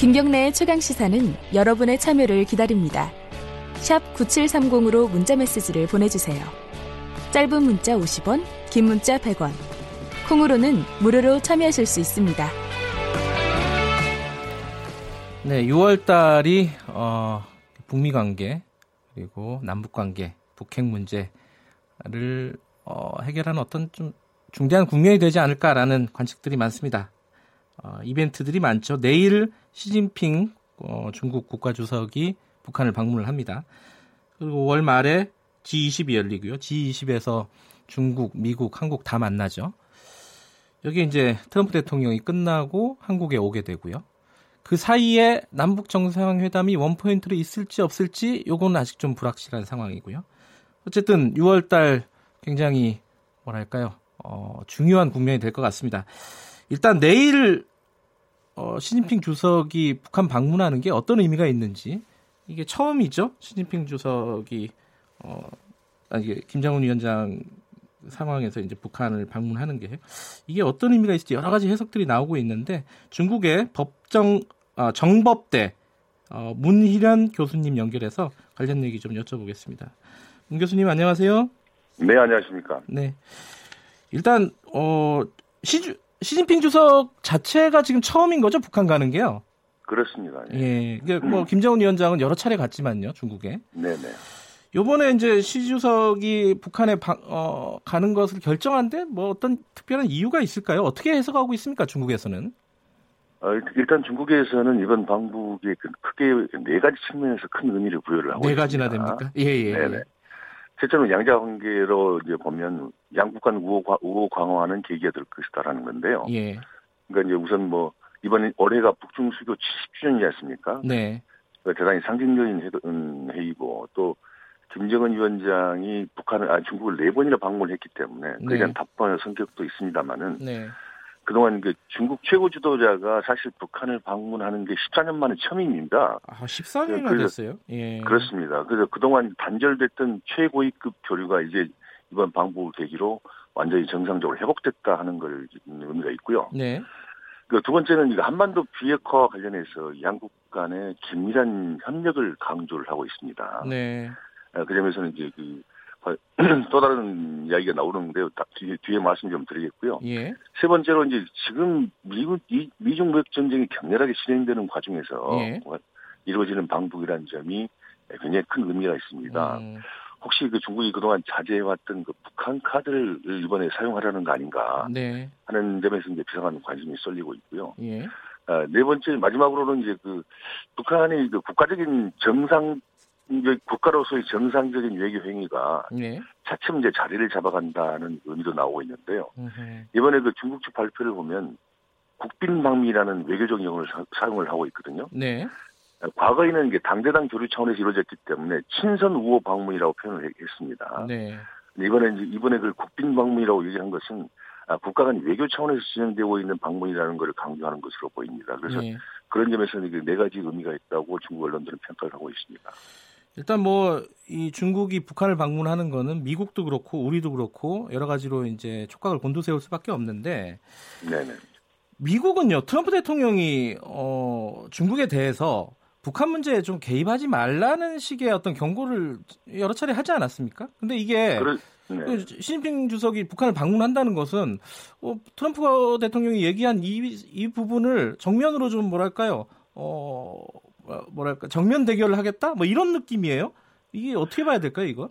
김경래의 최강 시사는 여러분의 참여를 기다립니다. 샵 9730으로 문자 메시지를 보내주세요. 짧은 문자 50원, 긴 문자 100원. 콩으로는 무료로 참여하실 수 있습니다. 네, 6월 달이 어, 북미 관계 그리고 남북 관계, 북핵 문제를 어, 해결하는 어떤 좀 중대한 국면이 되지 않을까라는 관측들이 많습니다. 어, 이벤트들이 많죠. 내일 시진핑 어, 중국 국가주석이 북한을 방문을 합니다. 그리고 월 말에 G20이 열리고요. G20에서 중국, 미국, 한국 다 만나죠. 여기 이제 트럼프 대통령이 끝나고 한국에 오게 되고요. 그 사이에 남북 정상회담이 원포인트로 있을지 없을지 요거는 아직 좀 불확실한 상황이고요. 어쨌든 6월 달 굉장히 뭐랄까요? 어, 중요한 국면이 될 것 같습니다. 일단 내일 어, 시진핑 주석이 북한 방문하는 게 어떤 의미가 있는지 이게 처음이죠. 시진핑 주석이 어, 아니 김정은 위원장 상황에서 이제 북한을 방문하는 게 이게 어떤 의미가 있을지 여러 가지 해석들이 나오고 있는데 중국의 법정 어, 정법대 어, 문희련 교수님 연결해서 관련 얘기 좀 여쭤보겠습니다. 문 교수님 안녕하세요. 네 안녕하십니까. 네. 일단 어 시, 시진핑 주석 자체가 지금 처음인 거죠 북한 가는 게요. 그렇습니다. 예. 예. 뭐 김정은 위원장은 여러 차례 갔지만요 중국에. 네네. 요번에 이제 시 주석이 북한에 바, 어, 가는 것을 결정한데 뭐 어떤 특별한 이유가 있을까요? 어떻게 해석하고 있습니까 중국에서는? 어, 일단 중국에서는 이번 방북에 그 크게 네 가지 측면에서 큰 의미를 부여를 하고 네 있습니다. 가지나 됩니까? 예, 예. 네네. 첫째는 양자 관계로 이제 보면 양국 간 우호, 우호 강화하는 계기가 될 것이다라는 건데요. 예. 그러니까 이제 우선 뭐 이번 올해가 북중 수교 70주년이지 않습니까? 네. 그러니까 대단히 상징적인 회의고 또 김정은 위원장이 북한을 아 중국을 네 번이나 방문을 했기 때문에 그에 대한 네. 답변의 성격도 있습니다만은 네. 그동안 그 중국 최고 지도자가 사실 북한을 방문하는 게 14년 만에 처음입니다. 아, 14년이나 그래서- 됐어요. 예. 그렇습니다. 그래서 그동안 단절됐던 최고위급 교류가 이제 이번 방북을 계기로 완전히 정상적으로 회복됐다 하는 걸 의미가 있고요. 네. 그두 번째는 한반도 비핵화와 관련해서 양국 간의 긴밀한 협력을 강조를 하고 있습니다. 네. 아, 그 점에서는 이제 그, 또 다른 이야기가 나오는데요. 딱 뒤에, 뒤에 말씀 좀 드리겠고요. 예. 세 번째로 이제 지금 미국, 이, 미중 무역 전쟁이 격렬하게 진행되는 과정에서 예. 이루어지는 방북이라는 점이 굉장히 큰 의미가 있습니다. 음, 혹시 그 중국이 그동안 자제해왔던 그 북한 카드를 이번에 사용하려는 거 아닌가 네. 하는 점에서 이제 비상한 관심이 쏠리고 있고요. 예. 아, 네 번째 마지막으로는 이제 그 북한의 그 국가적인 정상 국가로서의 정상적인 외교 행위가 네. 차츰 이제 자리를 잡아간다는 의미도 나오고 있는데요. 음흠. 이번에 그 중국 측 발표를 보면 국빈방미라는 외교적 용어를 사, 사용을 하고 있거든요. 네. 과거에는 이게 당대당 교류 차원에서 이루어졌기 때문에 친선 우호 방문이라고 표현을 했- 했습니다. 네. 이번에 이제 이번에 그 국빈 방문이라고 얘기한 것은 아, 국가 간 외교 차원에서 진행되고 있는 방문이라는 것을 강조하는 것으로 보입니다. 그래서 네. 그런 점에서는 이게 네 가지 의미가 있다고 중국 언론들은 평가를 하고 있습니다. 일단 뭐 이 중국이 북한을 방문하는 거는 미국도 그렇고 우리도 그렇고 여러 가지로 이제 촉각을 곤두세울 수밖에 없는데 네네. 미국은요 트럼프 대통령이 어 중국에 대해서 북한 문제에 좀 개입하지 말라는 식의 어떤 경고를 여러 차례 하지 않았습니까? 근데 이게 네. 그 시진핑 주석이 북한을 방문한다는 것은 어, 트럼프 대통령이 얘기한 이, 이 부분을 정면으로 좀 뭐랄까요? 어 뭐랄까 정면 대결을 하겠다? 뭐 이런 느낌이에요. 이게 어떻게 봐야 될까요, 이거?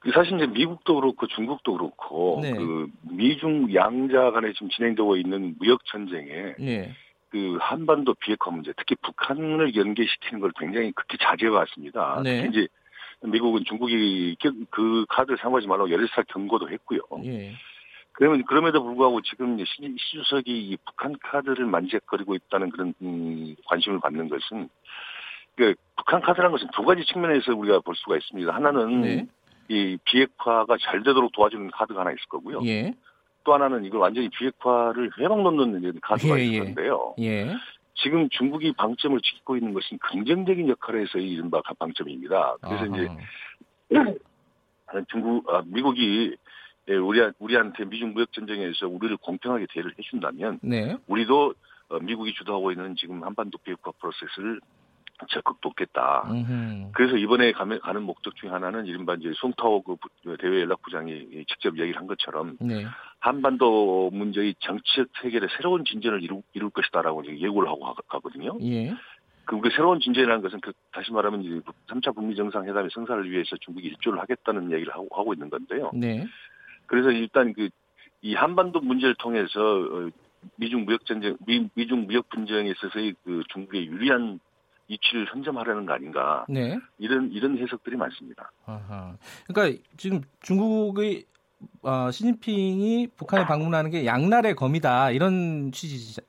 그 사실 이제 미국도 그렇고 중국도 그렇고 네. 그 미중 양자 간에 지금 진행되고 있는 무역 전쟁에 예. 그 한반도 비핵화 문제, 특히 북한을 연계시키는 걸 굉장히 극히 자제해 왔습니다. 네. 특히 이제 미국은 중국이 그- 그 카드를 사용하지 말라고 차 경고도 했고요. 예. 그러면 그럼에도 불구하고 지금 시, 시 주석이 이 북한 카드를 만지작거리고 있다는 그런 음, 관심을 받는 것은 그 북한 카드라는 것은 두 가지 측면에서 우리가 볼 수가 있습니다. 하나는 네. 이 비핵화가 잘 되도록 도와주는 카드가 하나 있을 거고요. 예. 또 하나는 이걸 완전히 비핵화를 회방 놓는 이제 카드가 예, 예. 건데요. 예. 지금 중국이 방점을 찍고 있는 것은 긍정적인 역할에서의 이른바 방점입니다. 그래서 이제 아하. 중국, 아, 미국이 예, 우리, 우리한테 미중 무역 전쟁에서 우리를 공평하게 대를 해준다면 네. 우리도 어, 미국이 주도하고 있는 지금 한반도 비핵화 프로세스를 적극 돕겠다. 음흠. 그래서 이번에 가면, 가는 목적 중에 하나는 이른바 이제 송타오 그 부- 대외 연락부장이 직접 얘기를 한 것처럼 네. 한반도 문제의 정치적 해결에 새로운 진전을 이룰, 이룰 것이다라고 예고를 하고 가- 가거든요. 예. 그, 그 새로운 진전이라는 것은 그 다시 말하면 이제 3차 북미 정상회담의 성사를 위해서 중국이 일조를 하겠다는 얘기를 하고, 하고 있는 건데요. 네. 그래서 일단 그 이 한반도 문제를 통해서 어, 미중 무역 전쟁, 미, 미중 무역 분쟁에 있어서의 그 중국의 유리한 이치를 선점하려는 거 아닌가 네. 이런 이런 해석들이 많습니다. 아하. 그러니까 지금 중국의 어, 시진핑이 북한에 방문하는 게 양날의 검이다 이런 취지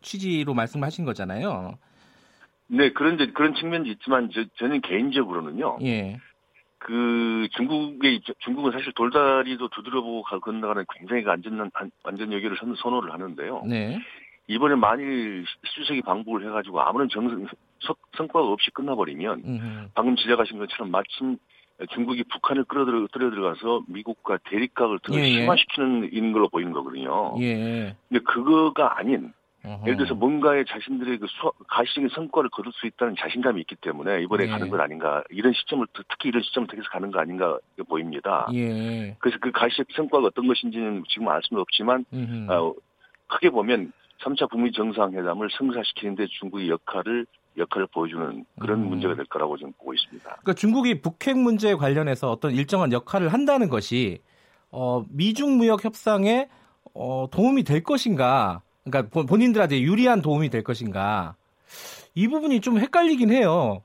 취지로 말씀하신 거잖아요. 네 그런 그런 측면도 있지만 저, 저는 개인적으로는요. 예. 그 중국의 중국은 사실 돌다리도 두드려보고 가- 건너가는 굉장히 그 안전 안- 안전 여기를 선- 선호를 하는데요. 네. 이번에 만일 시주석이 방북을 해가지고 아무런 정 석- 성과가 없이 끝나버리면 음흠. 방금 지적하신 것처럼 마침 중국이 북한을 끌어들여 끌어 들어가서 미국과 대립각을 더 예, 예. 심화시키는 있는 걸로 보이는 거거든요. 예. 근데 그거가 아닌 어허. 예를 들어서 뭔가의 자신들의 그 수- 가시적인 성과를 거둘 수 있다는 자신감이 있기 때문에 이번에 예. 가는 것 아닌가 이런 시점을 특히 이런 시점을 통해서 가는 거 아닌가 보입니다. 예. 그래서 그 가시적 성과가 어떤 것인지는 지금 알 수는 없지만. 어, 크게 보면 3차 북미 정상회담을 성사시키는데 중국의 역할을 역할을 보여주는 그런 음. 문제가 될 거라고 저는 보고 있습니다. 그러니까 중국이 북핵 문제에 관련해서 어떤 일정한 역할을 한다는 것이 어, 미중 무역 협상에 어, 도움이 될 것인가? 그러니까 본- 본인들한테 유리한 도움이 될 것인가? 이 부분이 좀 헷갈리긴 해요.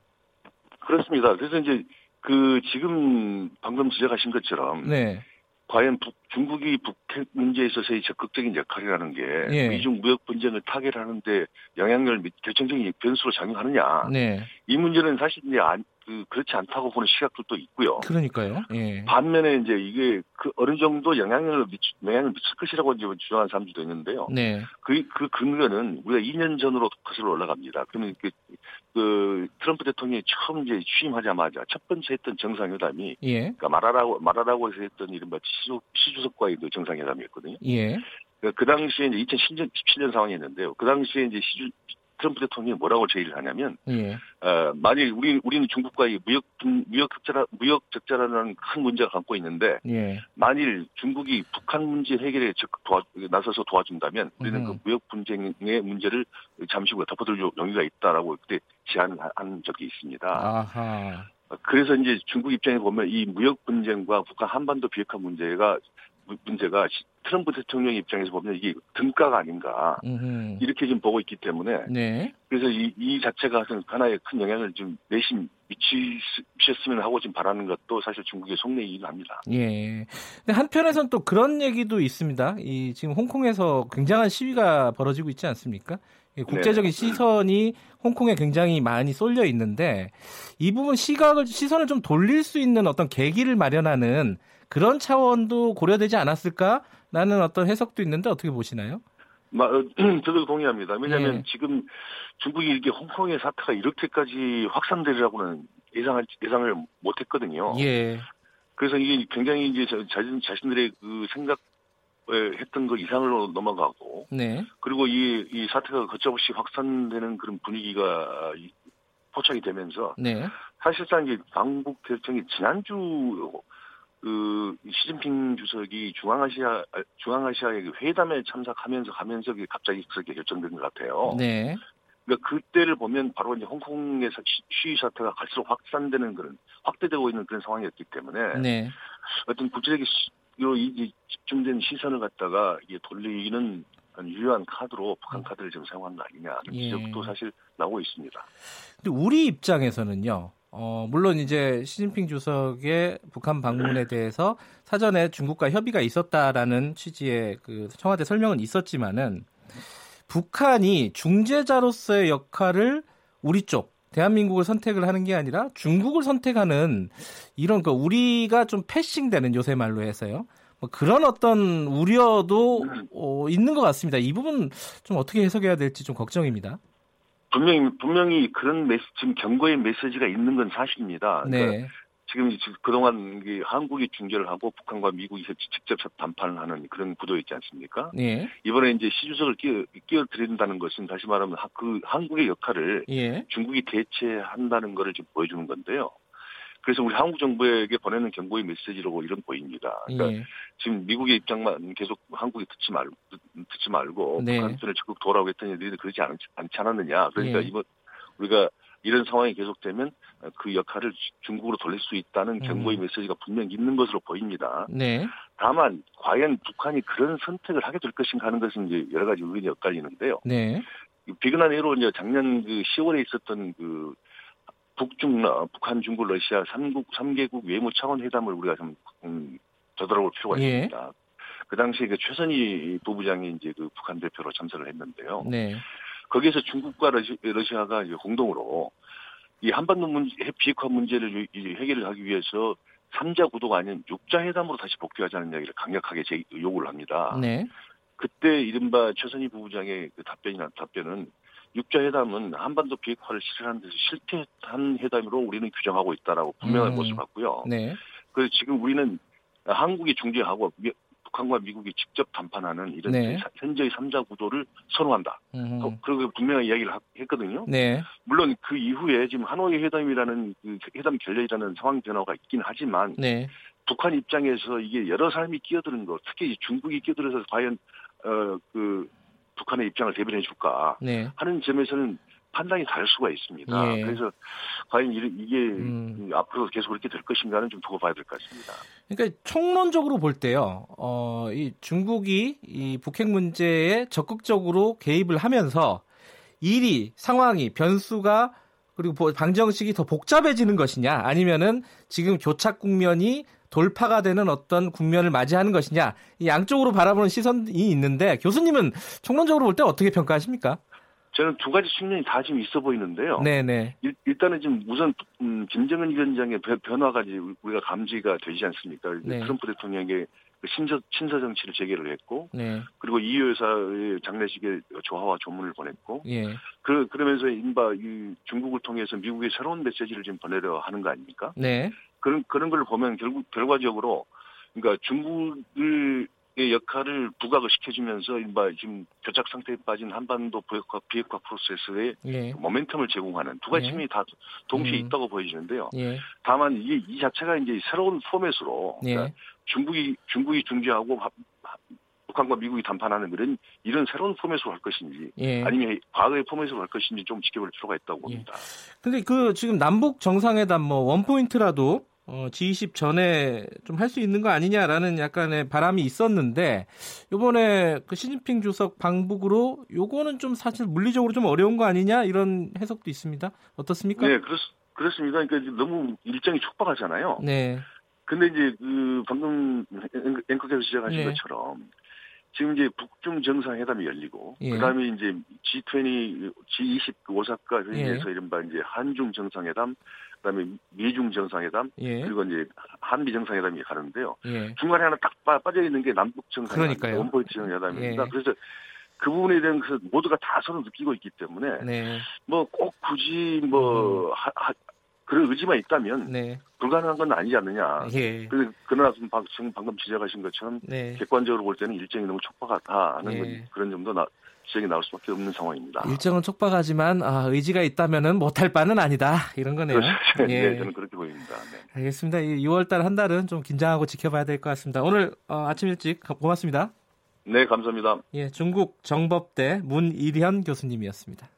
그렇습니다. 그래서 이제 그 지금 방금 지적하신 것처럼 네. 과연 북- 중국이 북핵 문제에 있어서의 적극적인 역할이라는 게 예. 미중 무역 분쟁을 타결하는데 영향을 미- 결정적인 변수로 작용하느냐 네. 이 문제는 사실 이제 안, 그, 그렇지 않다고 보는 시각들도 있고요. 그러니까요. 예. 반면에 이제 이게 그 어느 정도 영향을 미치, 영향을 미칠 것이라고 이제 주장하는 사람들도 있는데요. 네. 그, 그 근거는 우리가 2년 전으로 거슬러 올라갑니다. 그러면 그, 그 트럼프 대통령이 처음 이제 취임하자마자 첫 번째 했던 정상회담이 예. 그러니까 말하라고 말하라고 해서 했던 이른바 시주, 시주석과의 그 정상회담이었거든요. 예. 그, 그 당시에 이제 2017년 17년 상황이었는데요. 그 당시에 이제 시주 트럼프 대통령이 뭐라고 제의를 하냐면 예. 어, 만일 우리 우리는 중국과의 무역 분- 무역 적자라 무역 적자라는 큰 문제가 갖고 있는데 예. 만일 중국이 북한 문제 해결에 적극 도와, 나서서 도와준다면 우리는 음. 그 무역 분쟁의 문제를 잠시 후에 덮어둘 용의가 있다라고 그때 제안을 하- 한 적이 있습니다. 아하. 그래서 이제 중국 입장에 보면 이 무역 분쟁과 북한 한반도 비핵화 문제가 무- 문제가 시- 트럼프 대통령 입장에서 보면 이게 등가가 아닌가 음흠. 이렇게 지금 보고 있기 때문에 네. 그래서 이, 이 자체가 하나의 큰 영향을 좀 내심 미쳤으면 하고 지금 바라는 것도 사실 중국의 속내이기도 합니다. 예. 근데 한편에선 또 그런 얘기도 있습니다. 이 지금 홍콩에서 굉장한 시위가 벌어지고 있지 않습니까? 이 국제적인 시선이 홍콩에 굉장히 많이 쏠려 있는데 이 부분 시각을 시선을 좀 돌릴 수 있는 어떤 계기를 마련하는 그런 차원도 고려되지 않았을까라는 어떤 해석도 있는데 어떻게 보시나요? 마, 어, 저도 동의합니다. 왜냐하면 예. 지금 중국이 이렇게 홍콩의 사태가 이렇게까지 확산되리라고는 예상할, 예상을 못했거든요. 예. 그래서 이게 굉장히 이제 자- 자신, 자신들의 그 생각에 했던 것 이상으로 넘어가고 네. 그리고 이, 이 사태가 걷잡없이 확산되는 그런 분위기가 이- 포착이 되면서 네. 사실상 이제 방북 결정이 지난주 그 시진핑 주석이 중앙아시아 중앙아시아의 그 회담에 참석하면서 하면서 이게 갑자기 그렇게 결정된 것 같아요. 네. 그러니까 그때를 보면 바로 이제 홍콩에서 시- 시위 사태가 갈수록 확산되는 그런 확대되고 있는 그런 상황이었기 때문에 네. 어떤 국제적인 시- 요 이- 이 집중된 시선을 갖다가 이게 돌리는 한 유효한 카드로 북한 카드를 지금 사용한 거 아니냐 이런 예. 지적도 사실 나오고 있습니다. 근데 우리 입장에서는요. 어, 물론 이제 시진핑 주석의 북한 방문에 대해서 사전에 중국과 협의가 있었다라는 취지의 그 청와대 설명은 있었지만은 북한이 중재자로서의 역할을 우리 쪽 대한민국을 선택을 하는 게 아니라 중국을 선택하는 이런 그 우리가 좀 패싱되는 요새 말로 해서요. 뭐 그런 어떤 우려도 어, 있는 것 같습니다. 이 부분 좀 어떻게 해석해야 될지 좀 걱정입니다. 분명히 분명히 그런 메시, 지금 경고의 메시지가 있는 건 사실입니다. 그러니까 네. 지금 그동안 한국이 중재를 하고 북한과 미국이 직접 담판을 하는 그런 구도였지 않습니까? 예. 이번에 이제 시주석을 끼어, 끼어드린다는 것은 다시 말하면 그 한국의 역할을 예. 중국이 대체한다는 것을 지금 보여주는 건데요. 그래서 우리 한국 정부에게 보내는 경고의 메시지로 이런 보입니다. 그러니까 예. 지금 미국의 입장만 계속 한국이 듣지 말 듣지 말고 네. 북한 편에 적극 했더니 너희들 그러지 않, 않지 않았느냐. 그러니까 예. 이번 우리가 이런 상황이 계속되면 그 역할을 중국으로 돌릴 수 있다는 경고의 음. 메시지가 분명 히 있는 것으로 보입니다. 네. 다만 과연 북한이 그런 선택을 하게 될 것인가 하는 것은 이제 여러 가지 의견이 엇갈리는데요. 네. 비근한 예로 이제 작년 그 10월에 있었던 그 북중 어, 북한 중국 러시아 3국 3개국 외무 차원 회담을 우리가 좀 음, 되돌아볼 필요가 예. 있습니다. 그 당시에 그 최선희 부부장이 이제 그 북한 대표로 참석을 했는데요. 네. 거기에서 중국과 러시, 러시아가 이제 공동으로 이 한반도 문제, 핵 비핵화 문제를 해결을 하기 위해서 3자 구도가 아닌 6자 회담으로 다시 복귀하자는 이야기를 강력하게 제, 요구를 합니다. 네. 그때 이른바 최선희 부부장의 그 답변이나 답변은 6자 회담은 한반도 비핵화를 실현하는 데서 실패한 회담으로 우리는 규정하고 있다라고 분명한 음. 것을 봤고요. 네. 그래서 지금 우리는 한국이 중재하고 미- 북한과 미국이 직접 담판하는 이런 네. 사- 현재의 3자 구도를 선호한다. 음. 어, 그리고 분명히 이야기를 하- 했거든요. 네. 물론 그 이후에 지금 하노이 회담이라는 그 회담 결렬이라는 상황 변화가 있긴 하지만 네. 북한 입장에서 이게 여러 사람이 끼어드는 거, 특히 중국이 끼어들어서 과연 어 그 북한의 입장을 대변해 줄까 네. 하는 점에서는 판단이 다를 수가 있습니다. 예. 그래서 과연 이- 이게 음. 앞으로 계속 그렇게 될 것인가는 좀 두고 봐야 될 것 같습니다. 그러니까 총론적으로 볼 때요, 어, 이 중국이 이 북핵 문제에 적극적으로 개입을 하면서 일이, 상황이, 변수가 그리고 보- 방정식이 더 복잡해지는 것이냐, 아니면은 지금 교착 국면이 돌파가 되는 어떤 국면을 맞이하는 것이냐, 이 양쪽으로 바라보는 시선이 있는데 교수님은 총론적으로 볼 때 어떻게 평가하십니까? 저는 두 가지 측면이 다 지금 있어 보이는데요. 네네. 일, 일단은 지금 우선 음, 김정은 위원장의 변- 변화가 이제 우리가 감지가 되지 않습니까? 네. 트럼프 대통령에게 그 신서, 친서 정치를 재개를 했고 네. 그리고 이유 여사의 장례식에 조화와 조문을 보냈고 예. 그, 그러면서 인바 이 중국을 통해서 미국에 새로운 메시지를 지금 보내려 하는 거 아닙니까? 네. 그런 그런 걸 보면 결국 결과적으로 그러니까 중국의 역할을 부각을 시켜주면서 인바 지금 교착 상태에 빠진 한반도 비핵화, 비핵화 프로세스에 예. 모멘텀을 제공하는 두 가지 네. 측면이 다 동시에 음. 있다고 보여지는데요. 예. 다만 이, 이 자체가 이제 새로운 포맷으로 예. 그러니까 중국이 중국이 중재하고 하- 하- 북한과 미국이 담판하는 그런 이런 새로운 포맷으로 할 것인지 예. 아니면 과거의 포맷으로 할 것인지 좀 지켜볼 필요가 있다고 예. 봅니다. 근데 그 지금 남북 정상회담 뭐 원포인트라도 어, G20 전에 좀 할 수 있는 거 아니냐라는 약간의 바람이 있었는데 요번에 그 시진핑 주석 방북으로 요거는 좀 사실 물리적으로 좀 어려운 거 아니냐 이런 해석도 있습니다. 어떻습니까? 네, 그렇, 그렇습니다. 그러니까 너무 일정이 촉박하잖아요. 네. 근데 이제 그 방금 앵- 앵커께서 지적하신 네. 것처럼 지금 이제 북중 정상회담이 열리고 예. 그다음에 이제 G20, G20 그 오사카 회의에서 예. 이른바 이제 한중 정상회담, 그다음에 미중 정상회담, 예. 그리고 이제 한미 정상회담이 가는데요. 예. 중간에 하나 딱 빠- 빠져 있는 게 남북 정상회담. 원포인트 정상회담입니다. 예. 그래서 그 부분에 대한 그 모두가 다 서로 느끼고 있기 때문에 네. 뭐꼭 굳이 뭐 하, 하- 그런 의지만 있다면 네. 불가능한 건 아니지 않느냐. 예. 그- 그러나 지금 방- 방금 지적하신 것처럼 네. 객관적으로 볼 때는 일정이 너무 촉박하다 하는 예. 건 그런 점도 나, 지적이 나올 수밖에 없는 상황입니다. 일정은 촉박하지만 아, 의지가 있다면은 못할 바는 아니다 이런 거네요. 그렇죠. 예. 네, 저는 그렇게 보입니다. 네. 알겠습니다. 이 6월달 한 달은 좀 긴장하고 지켜봐야 될 것 같습니다. 오늘 어, 아침 일찍 고맙습니다. 네, 감사합니다. 예, 중국 정법대 문일현 교수님이었습니다.